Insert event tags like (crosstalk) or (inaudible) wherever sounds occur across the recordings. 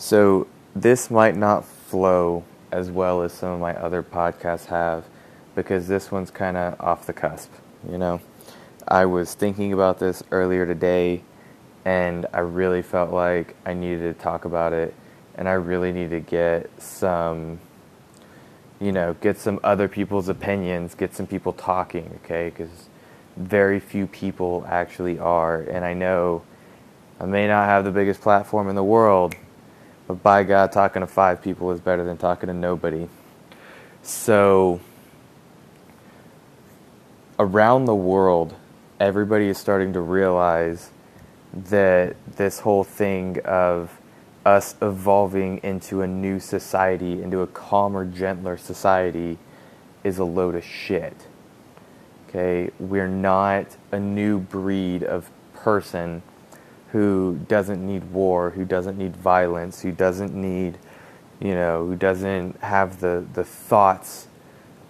So, this might not flow as well as some of my other podcasts have because this one's kind of off the cusp, you know? I was thinking about this earlier today and I really felt like I needed to talk about it and I really need to get some you know, get some other people's opinions, get some people talking, okay? Because very few people actually are. And I know I may not have the biggest platform in the world, but by God, talking to five people is better than talking to nobody. So, around the world, everybody is starting to realize that this whole thing of us evolving into a new society, into a calmer, gentler society, is a load of shit. Okay, we're not a new breed of person who doesn't need war, who doesn't need violence, who doesn't need, you know, who doesn't have the, the thoughts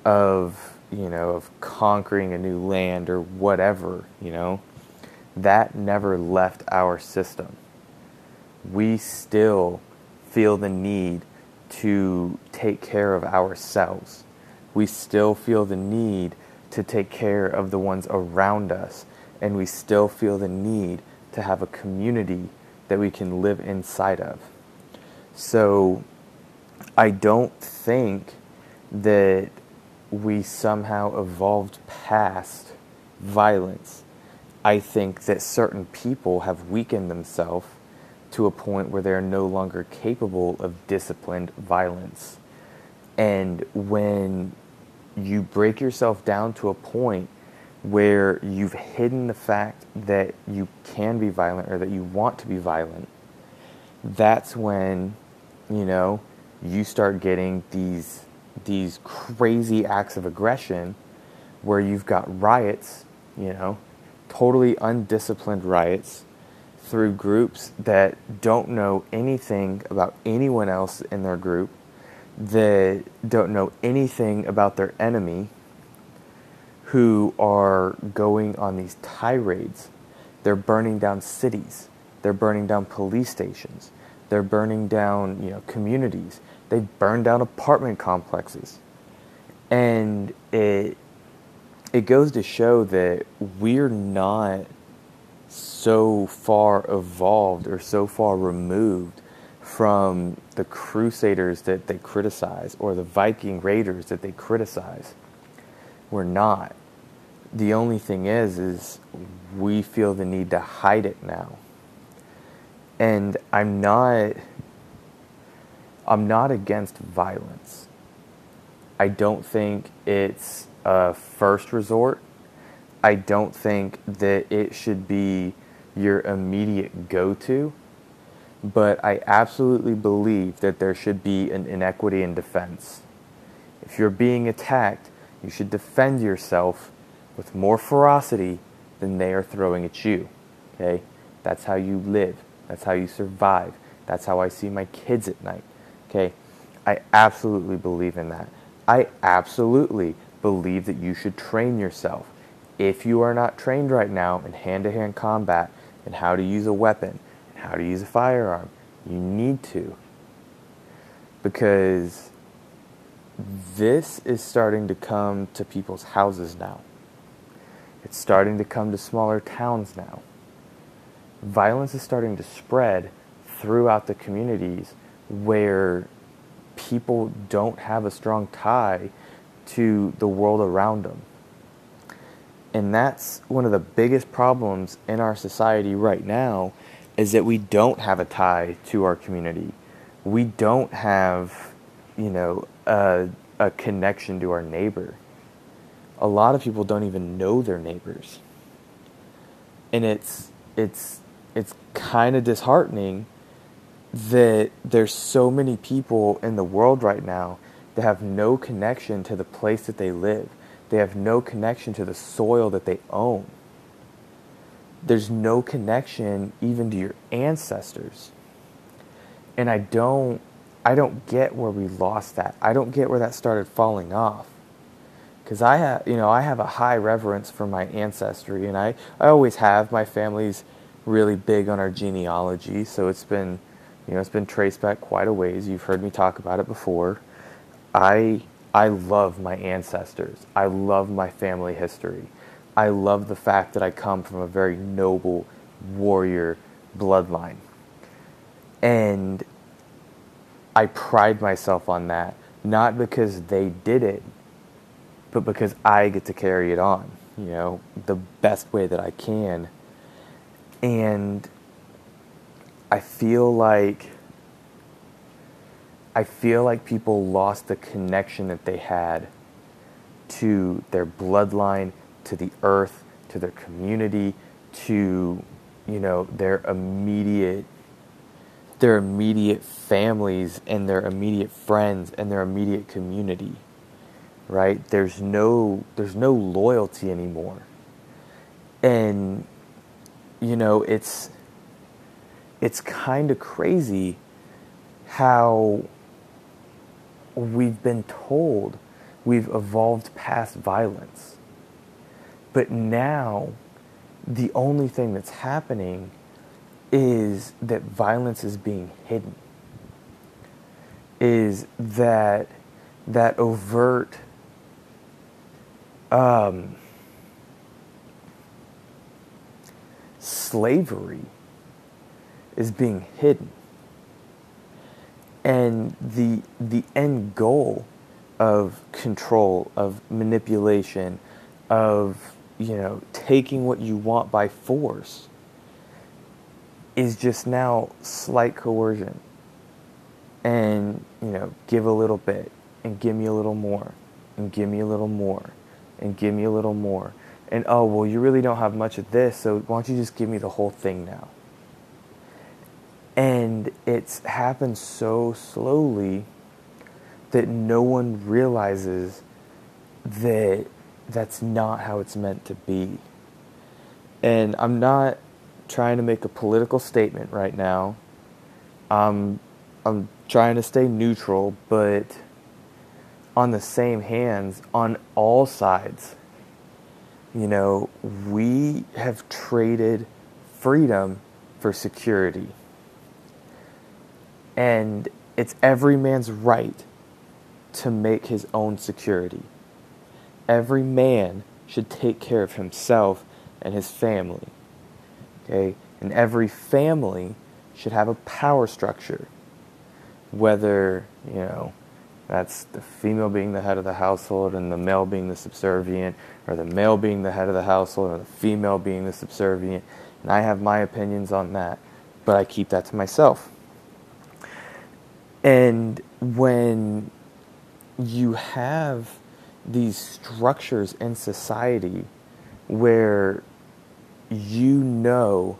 of, you know, of conquering a new land or whatever, you know. That never left our system. We still feel the need to take care of ourselves. We still feel the need to take care of the ones around us. And we still feel the need to have a community that we can live inside of. So I don't think that we somehow evolved past violence. I think that certain people have weakened themselves to a point where they're no longer capable of disciplined violence. And when you break yourself down to a point where you've hidden the fact that you can be violent or that you want to be violent, that's when, you know, you start getting these these crazy acts of aggression where you've got riots, you know, totally undisciplined riots through groups that don't know anything about anyone else in their group, that don't know anything about their enemy, who are going on these tirades. They're burning down cities. They're burning down police stations. They're burning down, you know, communities. They burn down apartment complexes. And it it goes to show that we're not so far evolved or so far removed from the crusaders that they criticize or the Viking raiders that they criticize. We're not the only thing is is we feel the need to hide it now. And i'm not i'm not against violence. I don't think it's a first resort. I don't think that it should be your immediate go-to. But i absolutely believe that there should be an inequity in defense. If you're being attacked you should defend yourself with more ferocity than they are throwing at you. Okay? That's how you live. That's how you survive. That's how I see my kids at night. Okay? I absolutely believe in that. I absolutely believe that you should train yourself. If you are not trained right now in hand to hand combat and how to use a weapon how to use a firearm, you need to. Because this is starting to come to people's houses now. It's starting to come to smaller towns now. Violence is starting to spread throughout the communities where people don't have a strong tie to the world around them. And that's one of the biggest problems in our society right now is that we don't have a tie to our community. We don't have, you know, a, a connection to our neighbor a lot of people don't even know their neighbors. And it's it's it's kind of disheartening that there's so many people in the world right now that have no connection to the place that they live. They have no connection to the soil that they own. There's no connection even to your ancestors. And I don't I don't get where we lost that. I don't get where that started falling off because I have, you know, I have a high reverence for my ancestry, and I, I always have. My family's really big on our genealogy, so it's been You know, it's been traced back quite a ways. You've heard me talk about it before. I I love my ancestors. I love my family history. I love the fact that I come from a very noble warrior bloodline. And I pride myself on that, not because they did it, but because I get to carry it on, you know, the best way that I can. And I feel like I feel like people lost the connection that they had to their bloodline, to the earth, to their community, to you know their immediate their immediate families and their immediate friends and their immediate community right there's no there's no loyalty anymore and you know it's it's kind of crazy how we've been told we've evolved past violence. But now, the only thing that's happening is that violence is being hidden. Is that that overt um, slavery is being hidden. And the the end goal of control of manipulation of you know taking what you want by force is just now slight coercion. And you know give a little bit and give me a little more and give me a little more and give me a little more and oh well you really don't have much of this so why don't you just give me the whole thing now and it's happened so slowly that no one realizes that that's not how it's meant to be. And I'm not trying to make a political statement right now. I'm I'm trying to stay neutral, but on the same hands, on all sides, you know, we have traded freedom for security. And it's every man's right to make his own security. Every man should take care of himself and his family. Okay? And every family should have a power structure. Whether, you know, that's the female being the head of the household and the male being the subservient, or the male being the head of the household or the female being the subservient. And I have my opinions on that, but I keep that to myself. And when you have these structures in society where you know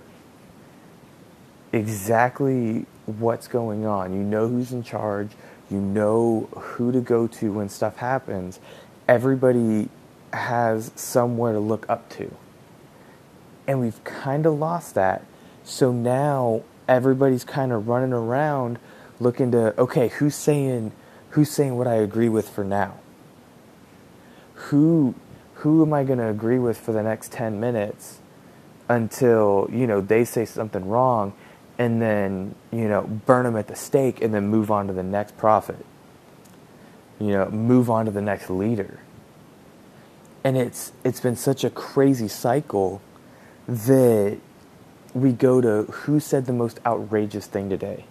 exactly what's going on, you know who's in charge, you know who to go to when stuff happens, everybody has somewhere to look up to. And we've kind of lost that. So now everybody's kind of running around looking to okay, who's saying who's saying what I agree with for now? Who who am I going to agree with for the next 10 minutes until, you know, they say something wrong and then, you know, burn them at the stake and then move on to the next prophet. You know, move on to the next leader. And it's it's been such a crazy cycle that we go to who said the most outrageous thing today?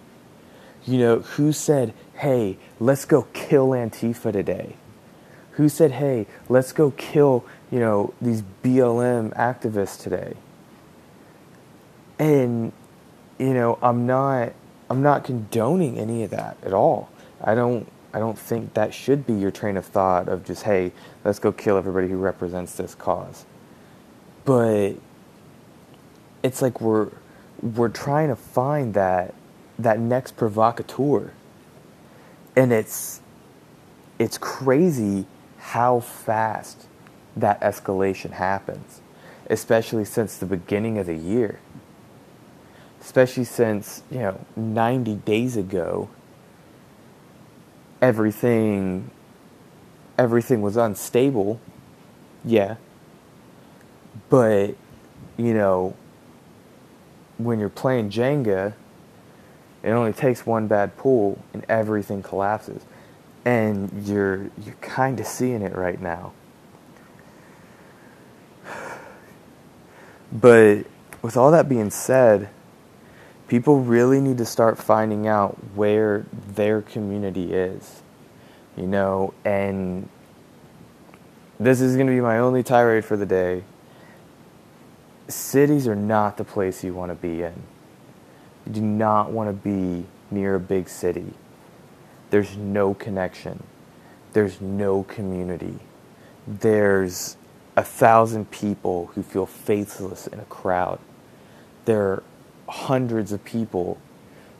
You know, who said, hey, let's go kill Antifa today? Who said, hey, let's go kill, you know, these BLM activists today? And, you know, I'm not I'm not condoning any of that at all. I don't I don't think that should be your train of thought of just, hey, let's go kill everybody who represents this cause. But it's like we're we're trying to find that that next provocateur. And it's it's crazy how fast that escalation happens, especially since the beginning of the year. Especially since, you know, 90 days ago everything everything was unstable. Yeah. But you know, when you're playing Jenga, It only takes one bad pull and everything collapses. And you're you're kind of seeing it right now. (sighs) But with all that being said, people really need to start finding out where their community is. You know, and this is going to be my only tirade for the day. Cities are not the place you want to be in. You do not want to be near a big city. There's no connection. There's no community. There's a thousand people who feel faithless in a crowd. There hundreds of people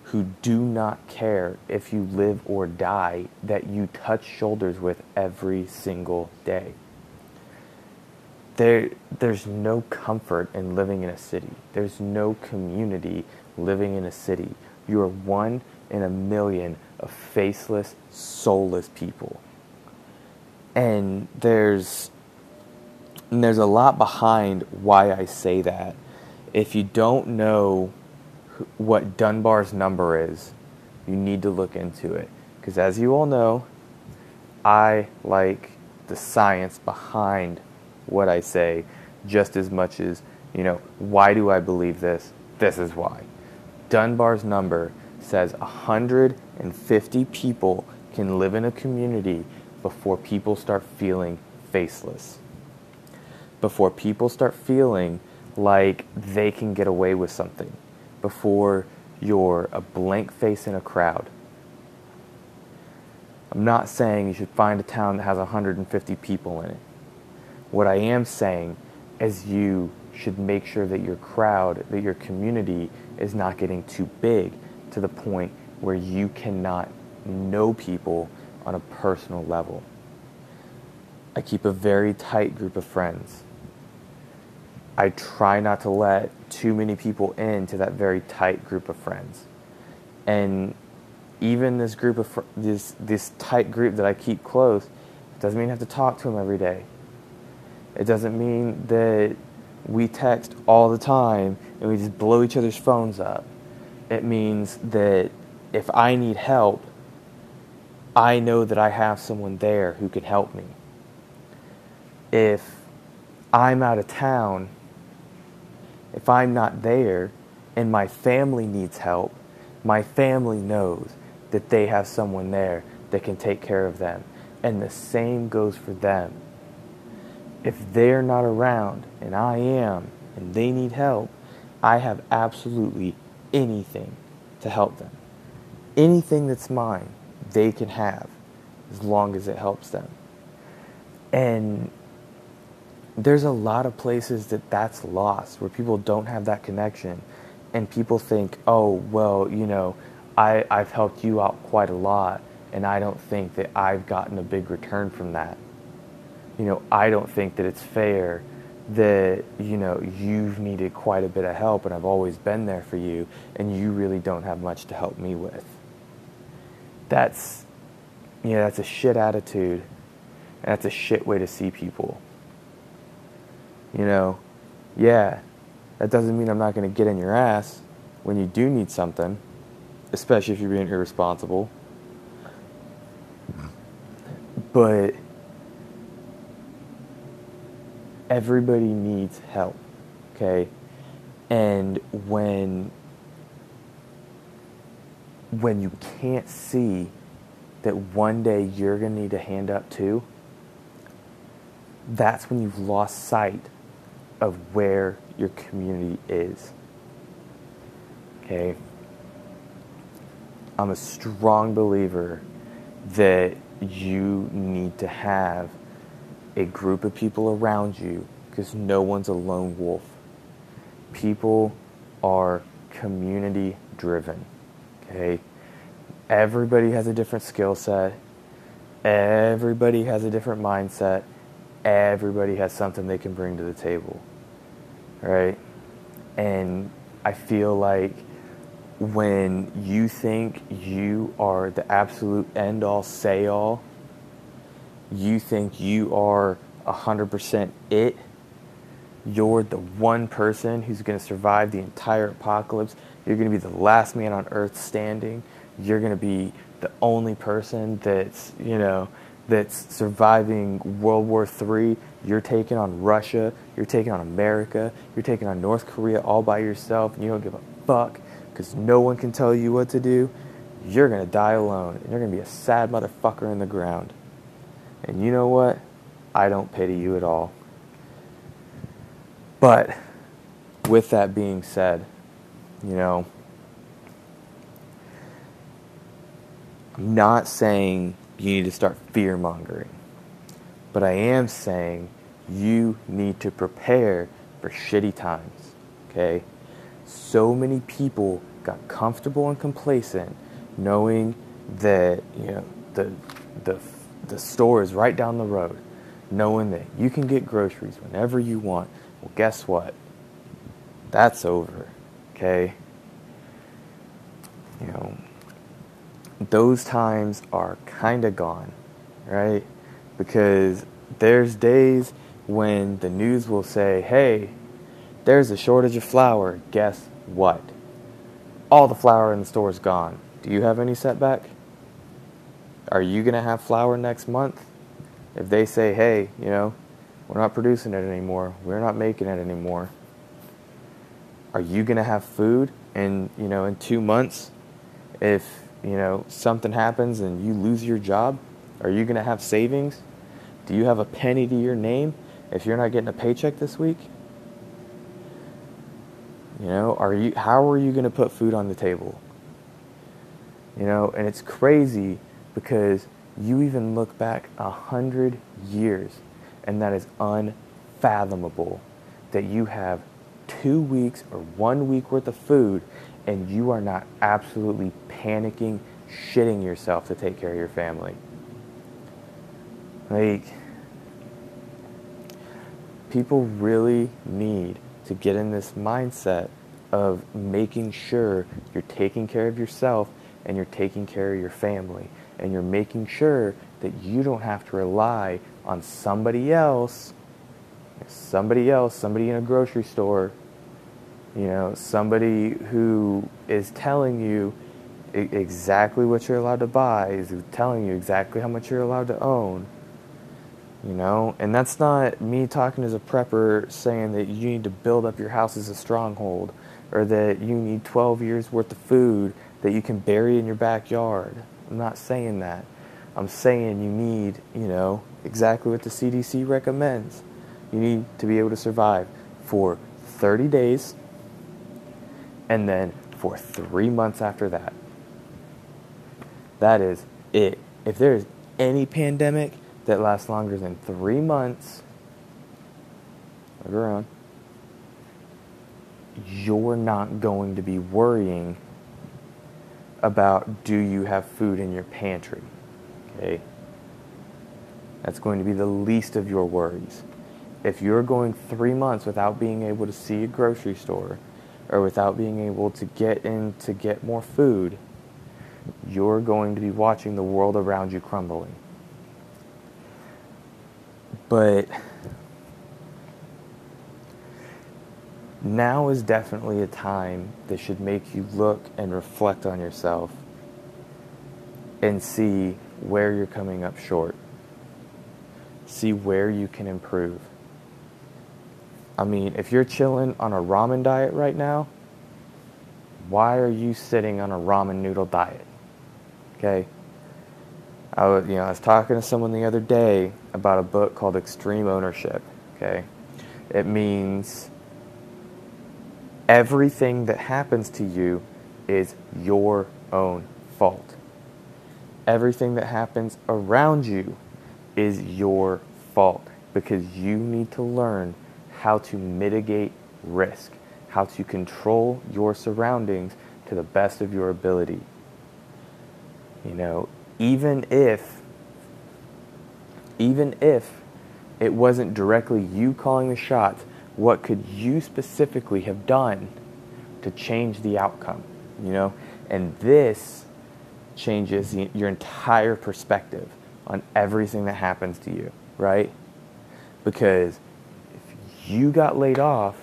who do not care if you live or die that you touch shoulders with every single day. There, there's no comfort in living in a city. There's no community living in a city. You are one in a million of faceless, soulless people. And there's and there's a lot behind why I say that. If you don't know what Dunbar's number is, you need to look into it. Because as you all know, I like the science behind what I say just as much as, you know, why do I believe this? This is why. Dunbar's number says 150 people can live in a community before people start feeling faceless. Before people start feeling like they can get away with something. Before you're a blank face in a crowd. I'm not saying you should find a town that has 150 people in it. What I am saying is you should make sure that your crowd, that your community is not getting too big to the point where you cannot know people on a personal level. I keep a very tight group of friends. I try not to let too many people into that very tight group of friends. And even this group of fr- this this tight group that I keep close doesn't mean I have to talk to them every day. It doesn't mean that we text all the time and we just blow each other's phones up. It means that if I need help, I know that I have someone there who can help me. If I'm out of town, if I'm not there and my family needs help, my family knows that they have someone there that can take care of them. And the same goes for them if they're not around and I am and they need help, I have absolutely anything to help them. Anything that's mine, they can have as long as it helps them. And there's a lot of places that that's lost where people don't have that connection and people think, oh, well, you know, I, I've helped you out quite a lot and I don't think that I've gotten a big return from that you know, I don't think that it's fair that, you know, you've needed quite a bit of help and I've always been there for you and you really don't have much to help me with. That's, you know, that's a shit attitude and that's a shit way to see people. You know, yeah, that doesn't mean I'm not going to get in your ass when you do need something, especially if you're being irresponsible. But everybody needs help, okay? And when when you can't see that one day you're going to need a hand up too, that's when you've lost sight of where your community is. Okay? I'm a strong believer that you need to have a group of people around you because no one's a lone wolf. People are community driven. Okay? Everybody has a different skill set. Everybody has a different mindset. Everybody has something they can bring to the table. Right? And I feel like when you think you are the absolute end all, say all, you think you are 100% it, you're the one person who's going to survive the entire apocalypse. You're going to be the last man on earth standing. You're going to be the only person that's, you know, that's surviving World War III. You're taking on Russia. You're taking on America. You're taking on North Korea all by yourself, and you don't give a fuck because no one can tell you what to do. You're to die alone, and you're to be a sad motherfucker in the ground. And you know what? I don't pity you at all. But with that being said, you know, I'm not saying you need to start fear mongering, but I am saying you need to prepare for shitty times. Okay? So many people got comfortable and complacent knowing that, you know, the, the, the store is right down the road, knowing that you can get groceries whenever you want well, guess what? That's over. Okay? You know, those times are kind of gone, right? Because there's days when the news will say, hey, there's a shortage of flour. Guess what? All the flour in the store is gone. Do you have any setback? Are you going to have flour next month? If they say, hey, you know, we're not producing it anymore. We're not making it anymore. Are you going to have food in, you know, in 2 months if, you know, something happens and you lose your job? Are you going to have savings? Do you have a penny to your name if you're not getting a paycheck this week? You know, are you how are you going to put food on the table? You know, and it's crazy because you even look back a hundred years and that is unfathomable that you have two weeks or one week worth of food and you are not absolutely panicking, shitting yourself to take care of your family. Like, people really need to get in this mindset of making sure you're taking care of yourself and you're taking care of your family and you're making sure that you don't have to rely on somebody else, somebody else, somebody in a grocery store, you know, somebody who is telling you exactly what you're allowed to buy, is telling you exactly how much you're allowed to own. You know, and that's not me talking as a prepper saying that you need to build up your house as a stronghold or that you need 12 years worth of food that you can bury in your backyard. I'm not saying that. I'm saying you need, you know, exactly what the CDC recommends. You need to be able to survive for 30 days and then for three months after that. That is it. If there is any pandemic that lasts longer than three months, look around, you're not going to be worrying about do you have food in your pantry. Okay? That's going to be the least of your worries. If you're going three months without being able to see a grocery store or without being able to get in to get more food, you're going to be watching the world around you crumbling. But now is definitely a time that should make you look and reflect on yourself and see where you're coming up short. See where you can improve. I mean, if you're chilling on a ramen diet right now, why are you sitting on a ramen noodle diet? Okay? I was, you know, I was talking to someone the other day about a book called Extreme Ownership. Okay? It means everything that happens to you is your own fault everything that happens around you is your fault because you need to learn how to mitigate risk, how to control your surroundings to the best of your ability. You know, even if even if it wasn't directly you calling the shots, what could you specifically have done to change the outcome, you know? And this changes your entire perspective on everything that happens to you, right? Because you got laid off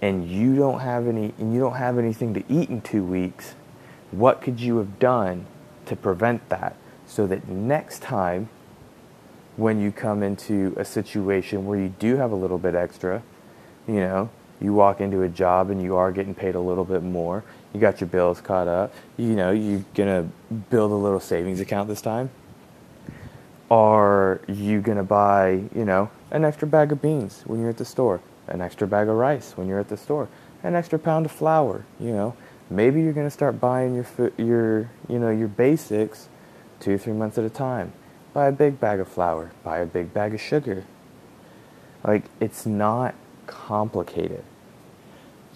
and you don't have any and you don't have anything to eat in 2 weeks, what could you have done to prevent that so that next time when you come into a situation where you do have a little bit extra, you know, you walk into a job and you are getting paid a little bit more, you got your bills caught up, you know, you're gonna build a little savings account this time. Are you gonna buy, you know, an extra bag of beans when you're at the store, an extra bag of rice when you're at the store, an extra pound of flour, you know? Maybe you're gonna start buying your your you know your basics two three months at a time buy a big bag of flour, buy a big bag of sugar. Like, it's not complicated.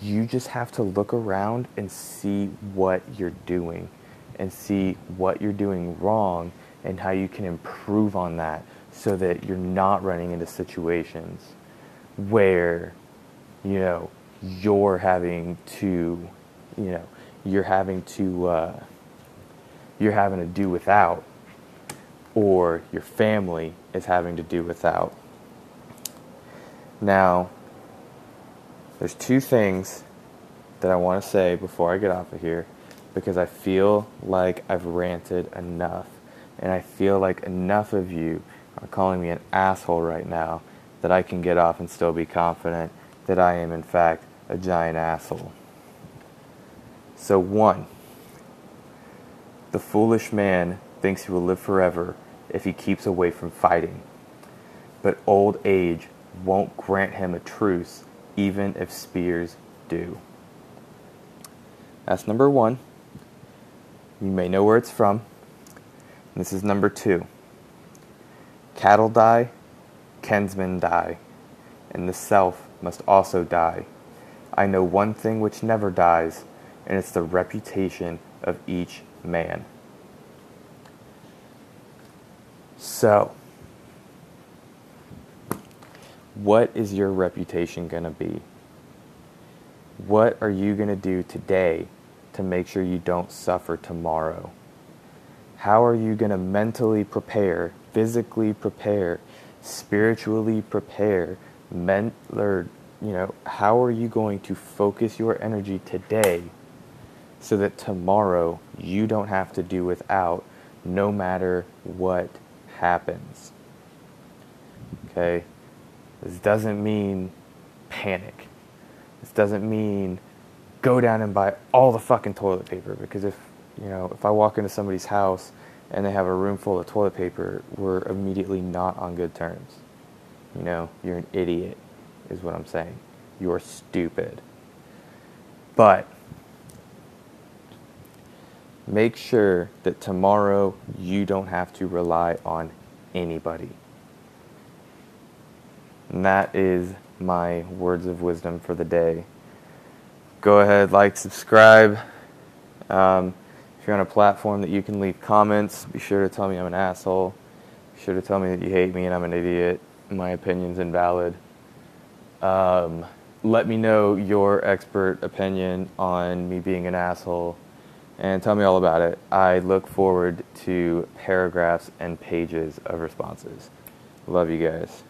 You just have to look around and see what you're doing and see what you're doing wrong and how you can improve on that so that you're not running into situations where, you know, you're having to, you know, you're having to, uh, you're having to do without or your family is having to do without. Now, there's two things that I want to say before I get off of here because I feel like I've ranted enough and I feel like enough of you are calling me an asshole right now that I can get off and still be confident that I am, in fact, a giant asshole. So, one, the foolish man thinks he will live forever if he keeps away from fighting. But old age won't grant him a truce, even if spears do. That's number one. You may know where it's from. This is number two. Cattle die, kinsmen die, and the self must also die. I know one thing which never dies, and it's the reputation of each man. So, what is your reputation going to be? What are you going to do today to make sure you don't suffer tomorrow? How are you going to mentally prepare, physically prepare, spiritually prepare, men- or, you know, how are you going to focus your energy today so that tomorrow you don't have to do without no matter what happens. Okay? This doesn't mean panic. This doesn't mean go down and buy all the fucking toilet paper because if, you know, if I walk into somebody's house and they have a room full of toilet paper, we're immediately not on good terms. You know, you're an idiot is what I'm saying. You're stupid. But make sure that tomorrow you don't have to rely on anybody. And that is my words of wisdom for the day. Go ahead, like, subscribe. Um, if you're on a platform that you can leave comments, be sure to tell me I'm an asshole. Be sure to tell me that you hate me and I'm an idiot. My opinion's invalid. Um, let me know your expert opinion on me being an asshole and tell me all about it. I look forward to paragraphs and pages of responses. Love you guys.